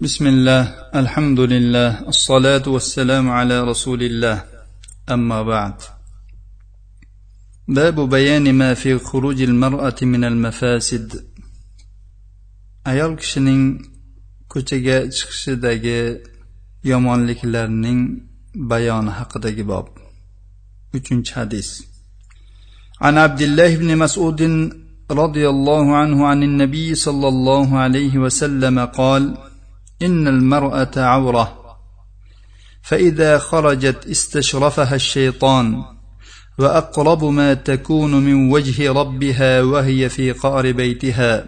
بسم الله الحمد لله الصلاة والسلام على رسول الله أما بعد باب بيان ما في خروج المرأة من المفاسد ayol kishining ko'chaga chiqishidagi yomonliklarning bayoni haqidagi bob. Uchinchi hadis. عن عبد الله بن مسعود رضي الله عنه عن النبي صلى الله عليه وسلم قال إن المرأة عورة. فإذا خرجت استشرفها الشيطان وأقرب ما تكون من وجه ربها وهي في قعر بيتها.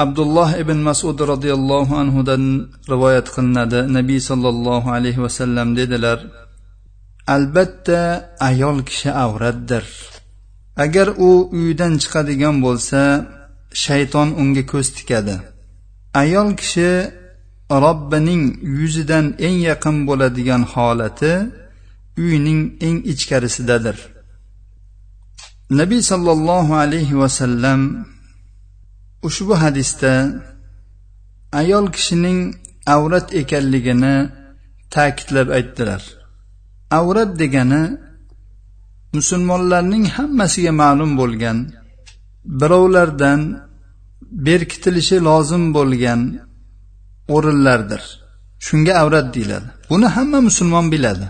عبد الله بن مسعود رضي الله عنه دن رواية قلنا نبي صلى الله عليه وسلم ديدلر البتة أيال كش أورد در. أجر أو يدن شيطان أنجي كوستكادا ayol kishi robbining yuzidan eng yaqin bo'ladigan holati uyning eng ichkarisidadir. Nabiy sollallohu alayhi vasallam ushbu hadisda ayol kishining avrat ekanligini ta'kidlab aytdilar. Avrat degani musulmonlarning hammasiga ma'lum bo'lgan birovlardan berkitilishi lozim bo'lgan o'rinlardir. Shunga avrat deyiladi. Buni hamma musulmon biladi.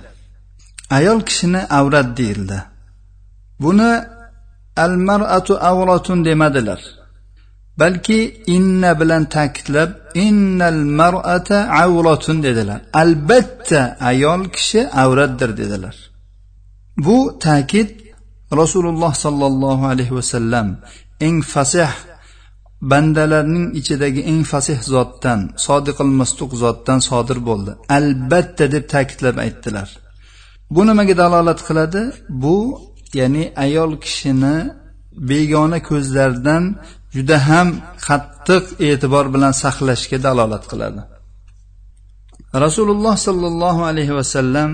Ayol kishini avrat deyildi. Buni al maratu avratun demadilar. Balki inna bilan ta'kidlab innal mar'ata avratun dedilar. Albatta ayol kishi avratdir dedilar. Bu ta'kid rasululloh sollallohu alayhi vasallam eng fasih bandalarning ichidagi eng fasih zotdan sodiqil mustuq zotdan sodir bo'ldi. Albatta deb ta'kidlab aytdilar. Bu nimaga dalolat qiladi? Bu ya'ni ayol kishini begona ko'zlardan juda ham qattiq e'tibor bilan saqlashga dalolat qiladi. Rasululloh sollallohu alayhi vasallam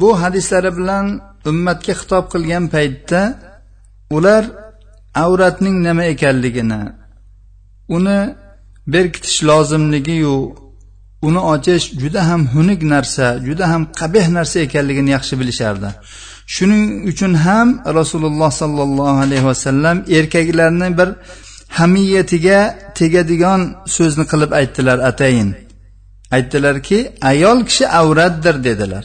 bu hadislari bilan ummatga xitob qilgan paytda ular avratning nima ekanligini uni berkitish lozimligiyu uni ochish juda ham xunuk narsa juda ham qabih narsa ekanligini yaxshi bilishardi. Shuning uchun ham rasululloh sollallohu alayhi vasallam erkaklarni bir hamiyatiga tegadigan so'zni qilib aytdilar atayin. Aytdilarki ayol kishi avratdir dedilar.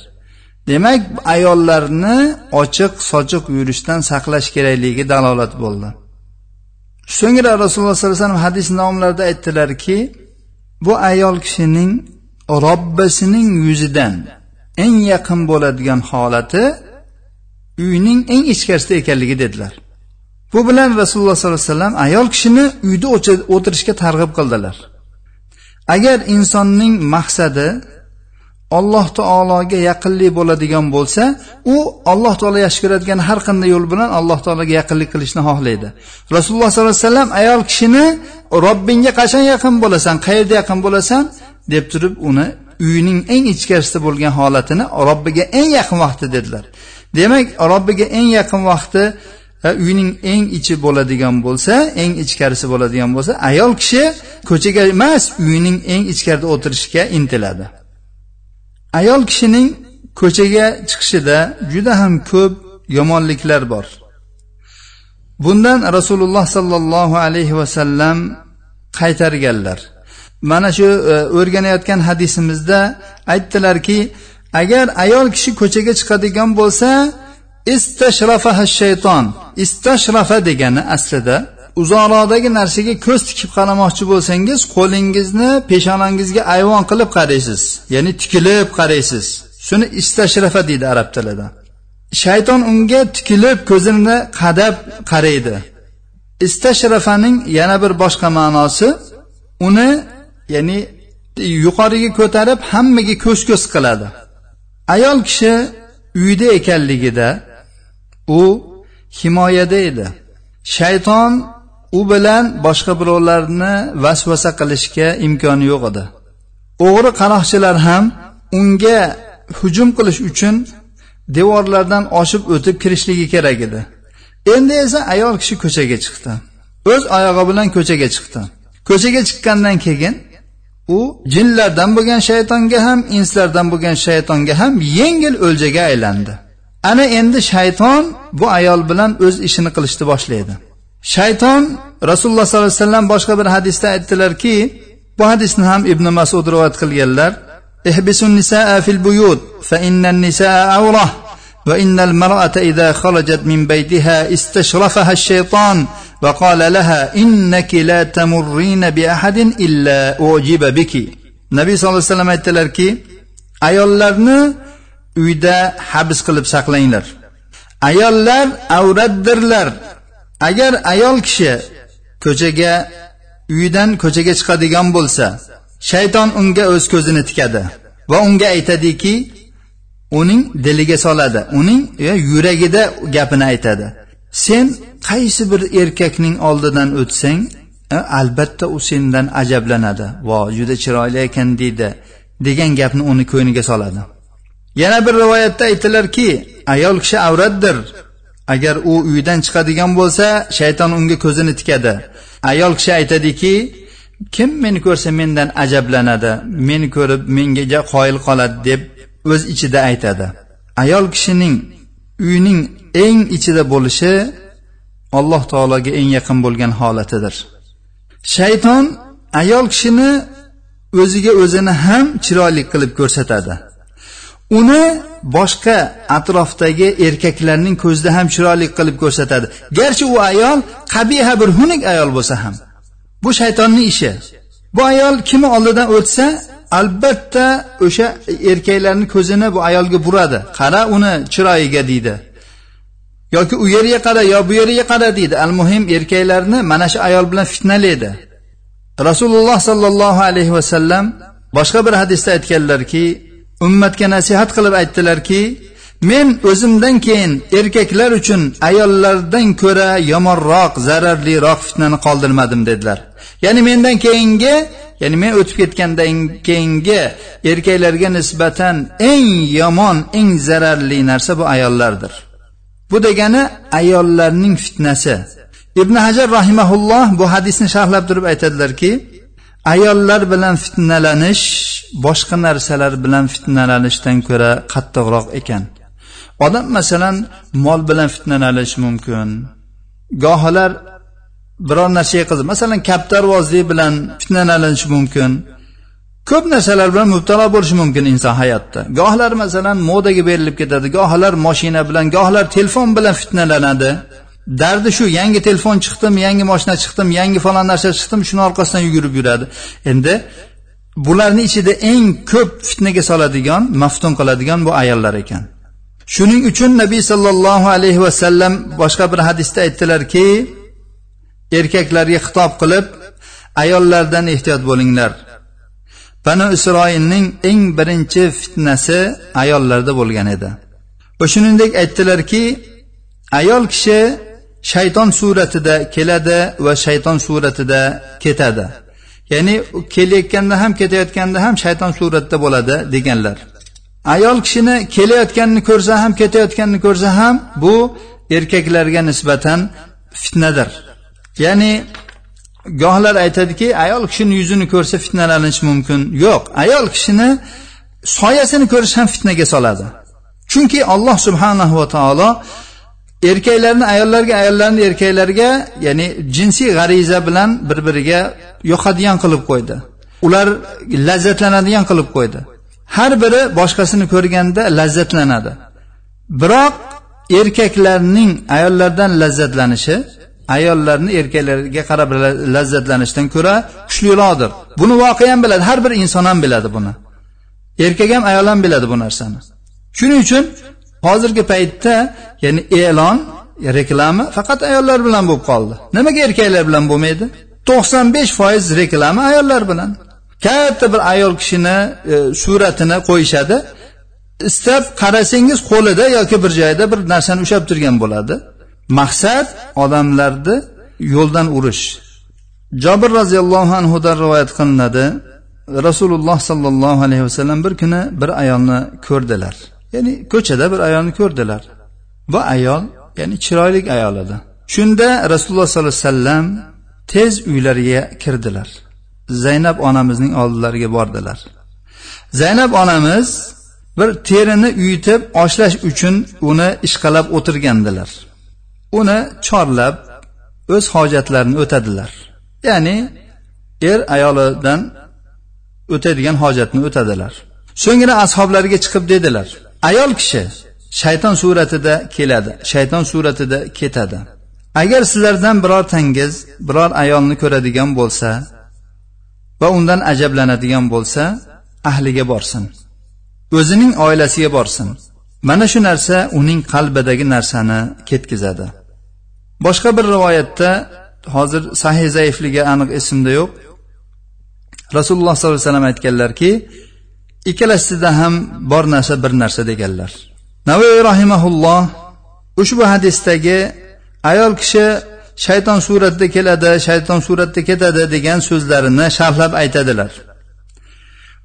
Demak ayollarni ochiq sochiq yurishdan saqlash kerakligiga dalolat bo'ldi. So'ngra rasululloh sollallohu alayhi vasallam hadis nomlarida aytdilarki bu ayol kishining robbisining yuzidan eng yaqin bo'ladigan holati uyning eng ichkarisida ekanligi dedilar. Bu bilan rasululloh sollallohu alayhi vasallam ayol kishini uyda o'tirishga targ'ib qildilar. Agar insonning maqsadi alloh taologa yaqinlik bo'ladigan bo'lsa u alloh taolo yaxshi ko'radigan har qanday yo'l bilan alloh taologa yaqinlik qilishni xohlaydi. Rasululloh sollallohu alayhi vasallam ayol kishini robbingga qachon yaqin bo'lasan qayerda yaqin bo'lasan? deb turib uni uyining eng ichkarisida bo'lgan holatini robbiga eng yaqin vaqti dedilar. Demak robbiga eng yaqin vaqti e, uyning eng ichi bo'ladigan bo'lsa eng ichkarisi bo'ladigan bo'lsa ayol kishi ko'chaga emas uyning eng ichkarida o'tirishga intiladi. Ayol kishining ko'chaga chiqishida juda ham ko'p yomonliklar bor. Bundan rasululloh sollallohu alayhi vasallam qaytarganlar. Mana shu e, o'rganayotgan hadisimizda aytdilarki agar ayol kishi ko'chaga chiqadigan bo'lsa istashrafaha shayton istashrafa degani aslida uzoqroqdagi narsaga ko'z tikib qaramoqchi bo'lsangiz qo'lingizni peshonangizga ayvon qilib qaraysiz. Ya'ni tikilib qaraysiz. Shuni istashrafa deydi arab tilida. Shayton unga tikilib ko'zini qadab qaraydi. Istashrafaning yana bir boshqa ma'nosi uni ya'ni yuqoriga ko'tarib hammaga ko'z ko'z qiladi. Ayol kishi uyda ekanligida u himoyada edi. Shayton u bilan boshqa birovlarni vasvasa qilishga imkoni yo'q edi. O'g'ri qaroqchilar ham unga hujum qilish uchun devorlardan oshib o'tib kirishligi kerak edi. Endi esa ayol kishi ko'chaga chiqdi. O'z oyog'i bilan ko'chaga chiqdi. Ko'chaga chiqqandan keyin u jinlardan bo'lgan shaytonga ham inslardan bo'lgan shaytonga ham yengil o'ljaga aylandi. Ana endi shayton bu ayol bilan o'z ishini qilishni boshlaydi. shayton rasululloh sollallohu alayhi vasallam boshqa bir hadisda aytdilarki bu hadisni ham ibn masud rivoyat qilganlar ihbisun nisaa fil buyut fa innan nisaa awrah وإن المرأة إذا خرجت من بيتها استشرفها الشيطان وقال لها إنك لا تمرين بأحد إلا أعجب بك nabiy sallallohu alayhi vasallam aytdilarki ayollarni uyda habs qilib saqlanglar ayollar avratdirlar Agar ayol kishi ko'chaga uyidan ko'chaga chiqadigan bo'lsa shayton unga o'z ko'zini tikadi va unga aytadiki uning diliga soladi uning yuragida gapini aytadi. Sen qaysi bir erkakning oldidan o'tsang e, albatta u sendan ajablanadi. Vo juda chiroyli ekan deydi degan gapni uni ko'ngliga soladi. Yana bir rivoyatda aytilarki ayol kishi avratdir. Agar u uydan chiqadigan bo'lsa shayton unga ko'zini tikadi. Ayol kishi aytadiki kim meni ko'rsa mendan ajablanadi meni ko'rib menga qoyil qoladi deb o'z ichida aytadi. Ayol kishining uyning eng ichida bo'lishi alloh taologa eng yaqin bo'lgan holatidir. Shayton ayol kishini o'ziga o'zini ham chiroyli qilib ko'rsatadi. Uni boshqa atrofdagi erkaklarning ko'zida ham chiroyli qilib ko'rsatadi. Garchi u ayol qabiha bir xunuk ayol bo'lsa ham. Bu shaytonning ishi. Bu ayol kimni oldidan o'tsa albatta o'sha erkaklarni ko'zini bu ayolga buradi. Qara uni chiroyiga deydi. Yoki u yerga qara yo bu yerga qara deydi. Al muhim erkaklarni mana shu ayol bilan fitnalaydi rasululloh sollallohu alayhi vasallam boshqa bir hadisda aytganlarki ummatga nasihat qilib aytdilarki men o'zimdan keyin erkaklar uchun ayollardan ko'ra yomonroq zararliroq fitnani qoldirmadim dedilar. Ya'ni mendan keyingi ya'ni men o'tib ketgandan keyingi erkaklarga nisbatan eng yomon eng zararli narsa bu ayollardir. Bu degani ayollarning fitnasi. Ibn hajar rahimaulloh bu hadisni sharhlab turib aytadilarki ayollar bilan fitnalanish boshqa narsalar bilan fitnalanishdan ko'ra qattiqroq ekan. Odam masalan mol bilan fitnalanishi mumkin. Gohilar biror narsaga qiziq. Masalan kaptarvozlik bilan fitnalanishi mumkin. Ko'p narsalar bilan mubtalo bo'lishi mumkin inson hayotda. Gohlar masalan modaga berilib ketadi. Gohlar moshina bilan gohlar telefon bilan fitnalanadi. Dardi shu yangi telefon chiqdimi yangi moshina chiqdimi yangi falon narsa chiqdimi shuni orqasidan yugurib yuradi. Endi bularni ichida eng ko'p fitnaga soladigan maftun qiladigan bu ayollar ekan. Shuning uchun nabiy sollallohu alayhi vasallam boshqa bir hadisda aytdilarki erkaklarga xitob qilib ayollardan ehtiyot bo'linglar. Banu isroilning eng birinchi fitnasi ayollarda bo'lgan edi. Va shuningdek aytdilarki ayol kishi shayton suratida keladi va shayton suratida ketadi. Ya'ni kelayotganda ham ketayotganda ham shayton suratda bo'ladi deganlar. Ayol kishini kelayotganini ko'rsa ham ketayotganini ko'rsa ham bu erkaklarga nisbatan fitnadir. Ya'ni gohlar aytadiki ayol kishini yuzini ko'rsa fitnalanish mumkin. Yo'q ayol kishini soyasini ko'rish ham fitnaga soladi. Chunki alloh subhanahu va taolo erkaklarni ayollarga ayollarni erkaklarga ya'ni jinsiy g'ariza bilan bir biriga yoqadigan qilib qo'ydi. Ular lazzatlanadigan qilib qo'ydi. Har biri boshqasini ko'rganda lazzatlanadi. Biroq erkaklarning ayollardan lazzatlanishi ayollarni erkaklarga qarab lazzatlanishdan ko'ra kuchliroqdir. Buni voqea ham biladi. Har bir inson ham biladi buni. Erkak ham ayol ham biladi bu narsani. Shuning uchun hozirgi paytda ya'ni e'lon reklama faqat ayollar bilan bo'lib qoldi. Nimaga erkaklar bilan bo'lmaydi? To'qson besh foiz reklama ayollar bilan. Katta bir ayol kishini e, suratini qo'yishadi. Istab qarasangiz qo'lida yoki bir joyda bir narsani ushlab turgan bo'ladi. Maqsad odamlarni yo'ldan urish. Jobir roziyallohu anhudan rivoyat qilinadi. Rasululloh sollallohu alayhi vasallam bir kuni bir ayolni ko'rdilar. Ya'ni ko'chada bir ayolni ko'rdilar. Bu ayol ya'ni chiroyli ayol edi. Shunda rasululloh sollallohu alayhi vasallam tez uylariga kirdilar. Zaynab onamizning oldilariga bordilar. Zaynab onamiz bir terini uyitib oshlash uchun uni ishqalab o'tirgandilar. Uni chorlab o'z hojatlarini o'tadilar. Ya'ni er ayolidan o'tadigan hojatni o'tadilar. So'ngra ashoblariga chiqib dedilar. Ayol kishi shayton suratida keladi shayton suratida ketadi. Agar sizlardan birortangiz biror ayolni ko'radigan bo'lsa va undan ajablanadigan bo'lsa ahliga borsin. O'zining oilasiga borsin. Mana shu narsa uning qalbidagi narsani ketkazadi. Boshqa bir rivoyatda hozir sahih zaifligi aniq esimda yo'q. Rasululloh sollallohu alayhi vasallam aytganlarki ikkalasida ham bor narsa bir narsa deganlar. Navoiy rahimaulloh ushbu hadisdagi ayol kishi shayton suratda keladi shayton suratda ketadi degan so'zlarini sharhlab aytadilar.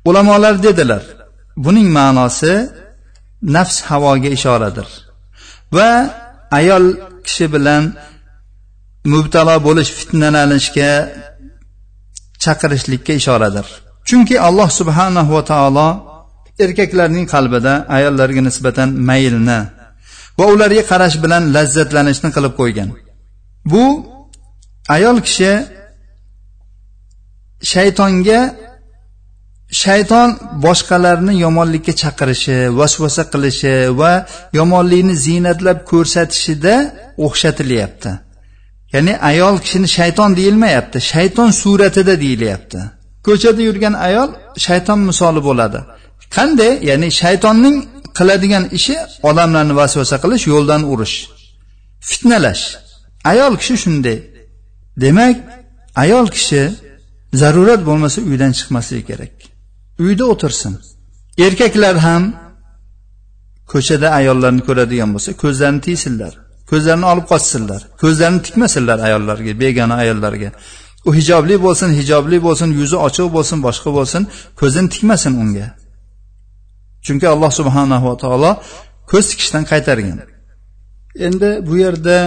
Ulamolar dedilar buning ma'nosi nafs havoga ishoradir va ayol kishi bilan mubtalo bo'lish fitnalanishga chaqirishlikka ishoradir. Chunki alloh subhanahu va taolo erkaklarning qalbida ayollarga nisbatan maylni va ularga qarash bilan lazzatlanishni qilib qo'ygan. Bu ayol kishi shaytonga shayton boshqalarni yomonlikka chaqirishi vasvasa qilishi va yomonlikni ziynatlab ko'rsatishida o'xshatilyapti. Ya'ni ayol kishini shayton deyilmayapti shayton suratida deyilyapti. Ko'chada yurgan ayol shayton misoli bo'ladi. Qanday? Ya'ni shaytonning qiladigan ishi odamlarni vasvasa qilish yo'ldan urish. Fitnalash. Ayol kishi shunday. Demak ayol kishi zarurat bo'lmasa uydan chiqmasligi kerak. Uyda o'tirsin. Erkaklar ham ko'chada ayollarni ko'radigan bo'lsa ko'zlarini tiysinlar. Ko'zlarini olib qochsinlar. Ko'zlarini tikmasinlar ayollarga begona ayollarga. U hijobli bo'lsin hijobli bo'lsin yuzi ochiq bo'lsin boshqa bo'lsin ko'zini tikmasin unga. Chunki alloh subhanahu va taolo ko'z tikishdan qaytargan. Endi bu yerda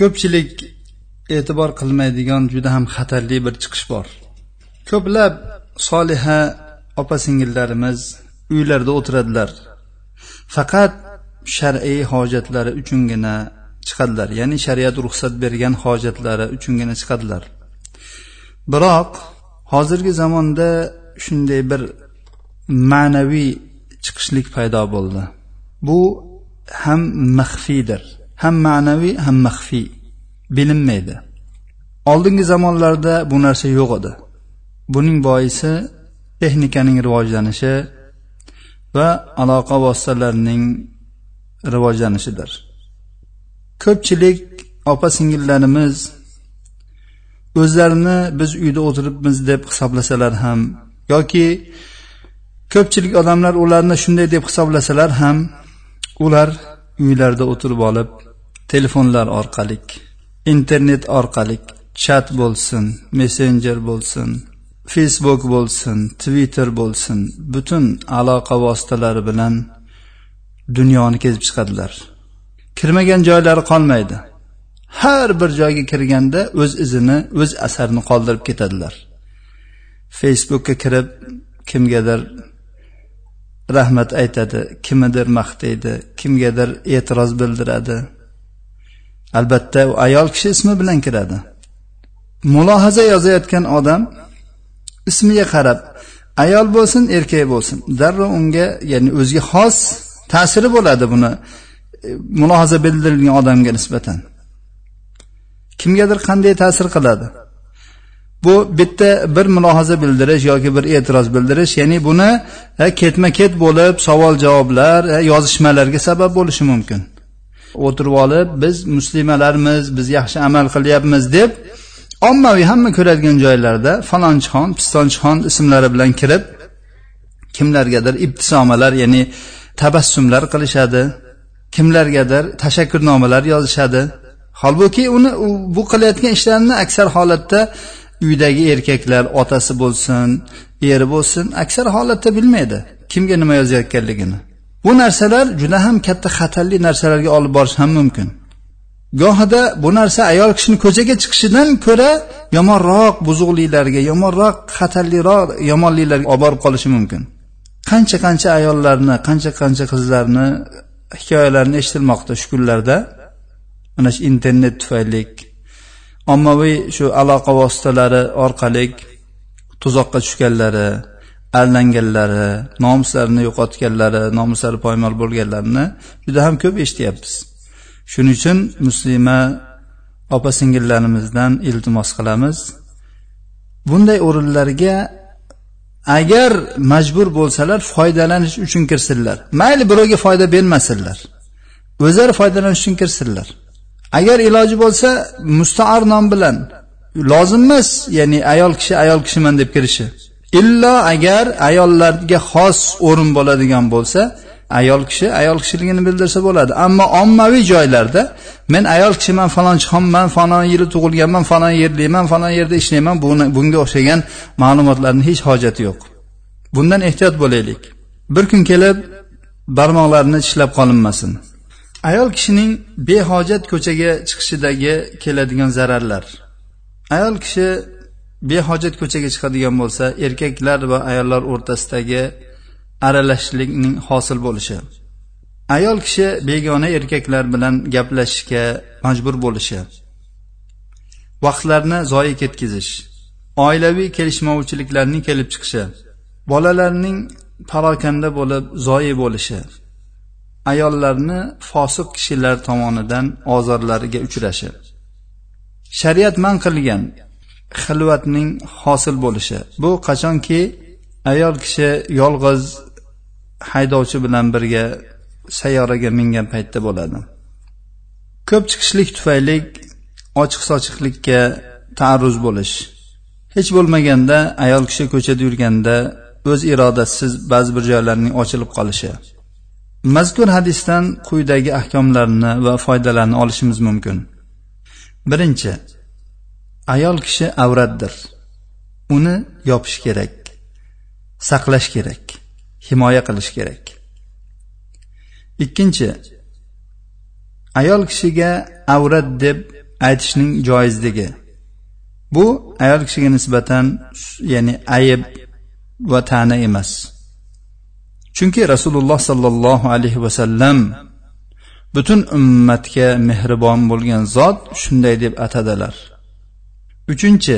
ko'pchilik e'tibor qilmaydigan juda ham xatarli bir chiqish bor. Ko'plab soliha opa singillarimiz uylarida o'tiradilar. Faqat shar'iy hojatlari uchungina chiqadilar ya'ni shariat ruxsat bergan hojatlari uchungina chiqadilar. Biroq hozirgi zamonda shunday bir ma'naviy chiqishlik paydo bo'ldi. Bu ham maxfiydir. Ham ma'naviy ham maxfiy. Bilinmaydi. Oldingi zamonlarda bu narsa yo'q edi. Buning boisi texnikaning rivojlanishi va aloqa vositalarining rivojlanishidir. Ko'pchilik opa singillarimiz o'zlarini biz uyda o'tiribmiz deb hisoblasalar ham yoki ko'pchilik odamlar ularni shunday deb hisoblasalar ham ular uylarida o'tirib olib telefonlar orqali internet orqali chat bo'lsin messenjer bo'lsin facebook bo'lsin twitter bo'lsin butun aloqa vositalari bilan dunyoni kezib chiqadilar. Kirmagan joylari qolmaydi. Har bir joyga kirganda o'z izini o'z asarini qoldirib ketadilar. Facebookka kirib kimgadir rahmat aytadi. Kimnidir maqtaydi kimgadir e'tiroz bildiradi. Albatta u ayol kishi ismi bilan kiradi. Mulohaza yozayotgan odam ismiga qarab ayol bo'lsin erkak bo'lsin darrov unga ya'ni o'ziga xos ta'siri bo'ladi buni e, mulohaza bildirilgan odamga nisbatan. Kimgadir qanday ta'sir qiladi? Bu bitta bir mulohaza bildirish yoki bir e'tiroz bildirish ya'ni buni e, ketma ket bo'lib savol javoblar e, yozishmalarga sabab bo'lishi mumkin. O'tirib olib biz muslimalarmiz biz yaxshi amal qilyapmiz deb ommaviy hamma ko'radigan joylarda falonchixon pistonchixon ismlari bilan kirib kimlargadir ibtisomalar ya'ni tabassumlar qilishadi kimlargadir tashakkurnomalar yozishadi. Holbuki uni bu qilayotgan ishlarini aksar holatda uydagi erkaklar otasi bo'lsin eri bo'lsin aksar holatda bilmaydi kimga nima yozayotganligini. Bu narsalar juda ham katta xatarli narsalarga olib borishi ham mumkin. Gohida bu narsa ayol kishini ko'chaga chiqishidan ko'ra yomonroq buzuqliklarga yomonroq xatarliroq yomonliklarga olib borib qolishi mumkin. Qancha qancha ayollarni qancha qancha qizlarni hikoyalarini eshitilmoqda shu kunlarda. Mana shu internet tufayli ommaviy shu aloqa vositalari orqali tuzoqqa tushganlari aldanganlari nomuslarini yo'qotganlari nomuslari poymol bo'lganlarini juda ham ko'p eshityapmiz. Shuning uchun muslima opa singillarimizdan iltimos qilamiz. Bunday o'rinlarga agar majbur bo'lsalar foydalanish uchun kirsinlar. Mayli birovga foyda bermasinlar. O'zlari foydalanish uchun kirsinlar. Agar iloji bo'lsa mustaar nom bilan. Lozim emas ya'ni ayol kishi ayol kishiman deb kirishi. Illo agar ayollarga xos o'rin bo'ladigan bo'lsa ayol kishi ayol kishiligini bildirsa bo'ladi. Ammo ommaviy joylarda men ayol kishiman falonchi xonman falon yili tug'ilganman falon yerliman falon yerda ishlayman bunga o'xshagan ma'lumotlarni hech hojati yo'q. Bundan ehtiyot bo'laylik. Bir kun kelib barmoqlarini tishlab qolinmasin. Ayol kishining behojat ko'chaga chiqishidagi keladigan zararlar. Ayol kishi behojat ko'chaga chiqadigan bo'lsa erkaklar va ayollar o'rtasidagi aralashishlikning hosil bo'lishi ayol kishi begona erkaklar bilan gaplashishga majbur bo'lishi vaqtlarni zoyi ketkazish oilaviy kelishmovchiliklarning kelib chiqishi bolalarning parokanda bo'lib zoyi bo'lishi ayollarni fosiq kishilar tomonidan ozorlariga uchrashi. Shariat man qilgan xilvatning hosil bo'lishi. Bu qachonki ayol kishi yolg'iz haydovchi bilan birga sayyoraga mingan paytda bo'ladi. Ko'p chiqishlik tufayli ochiq sochiqlikka taarruz bo'lish. Hech bo'lmaganda ayol kishi ko'chada yurganda o'z irodasiz ba'zi bir joylarning ochilib qolishi. Mazkur hadisdan quyidagi ahkomlarni va foydalarni olishimiz mumkin. Birinchi ayol kishi avratdir. Uni yopish kerak saqlash kerak himoya qilish kerak. Ikkinchi ayol kishiga avrat deb aytishning joizligi. Bu ayol kishiga nisbatan ya'ni ayb va ta'na emas. Chunki rasululloh sollallohu alayhi vasallam butun ummatga mehribon bo'lgan zot shunday deb atadilar. Uchinchi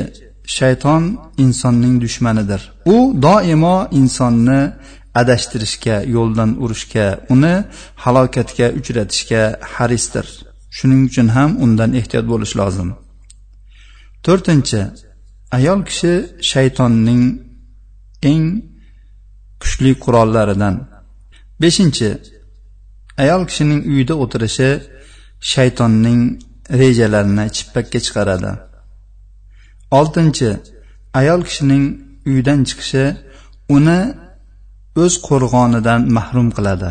shayton insonning dushmanidir. U doimo insonni adashtirishga yo'ldan urishga uni halokatga uchratishga harisdir. Shuning uchun ham undan ehtiyot bo'lish lozim. To'rtinchi ayol kishi shaytonning eng kuchli qurollaridan. Beshinchi ayol kishining uyida o'tirishi shaytonning rejalarini chippakka chiqaradi. Oltinchi ayol kishining uydan chiqishi uni o'z qo'rg'onidan mahrum qiladi.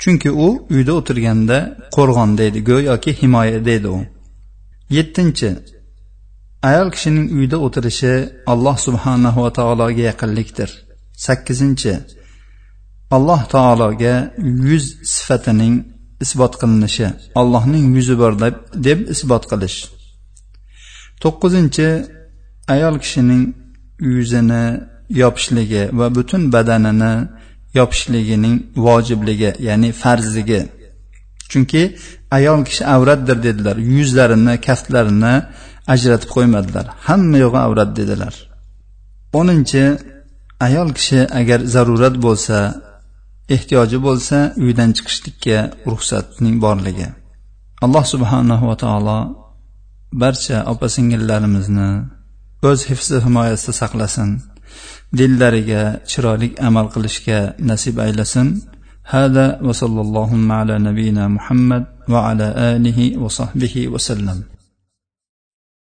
Chunki u uyda o'tirganda qo'rg'onda edi go'yoki himoyada edi u. Yettinchi ayol kishining uyda o'tirishi alloh subhanahu va taologa yaqinlikdir. Sakkizinchi. Alloh taologa yuz sifatining isbot qilinishi allohning yuzi bor deb isbot qilish. To'qqizinchi ayol kishining yuzini yopishligi va butun badanini yopishligining vojibligi ya'ni farzligi. Chunki ayol kishi avratdir dedilar yuzlarini kaftlarini ajratib qo'ymadilar. Hamma yo'g'i avrat dedilar. O'ninchi ayol kishi agar zarurat bo'lsa ehtiyoji bo'lsa uydan chiqishlikka ruxsatning borligi alloh subhanahu va taolo barcha opa singillarimizni o'z hifzi himoyasida saqlasin dillariga chiroyli amal qilishga nasib aylasin هذا وصلى اللهم على نبينا محمد وعلى آله وصحبه وسلم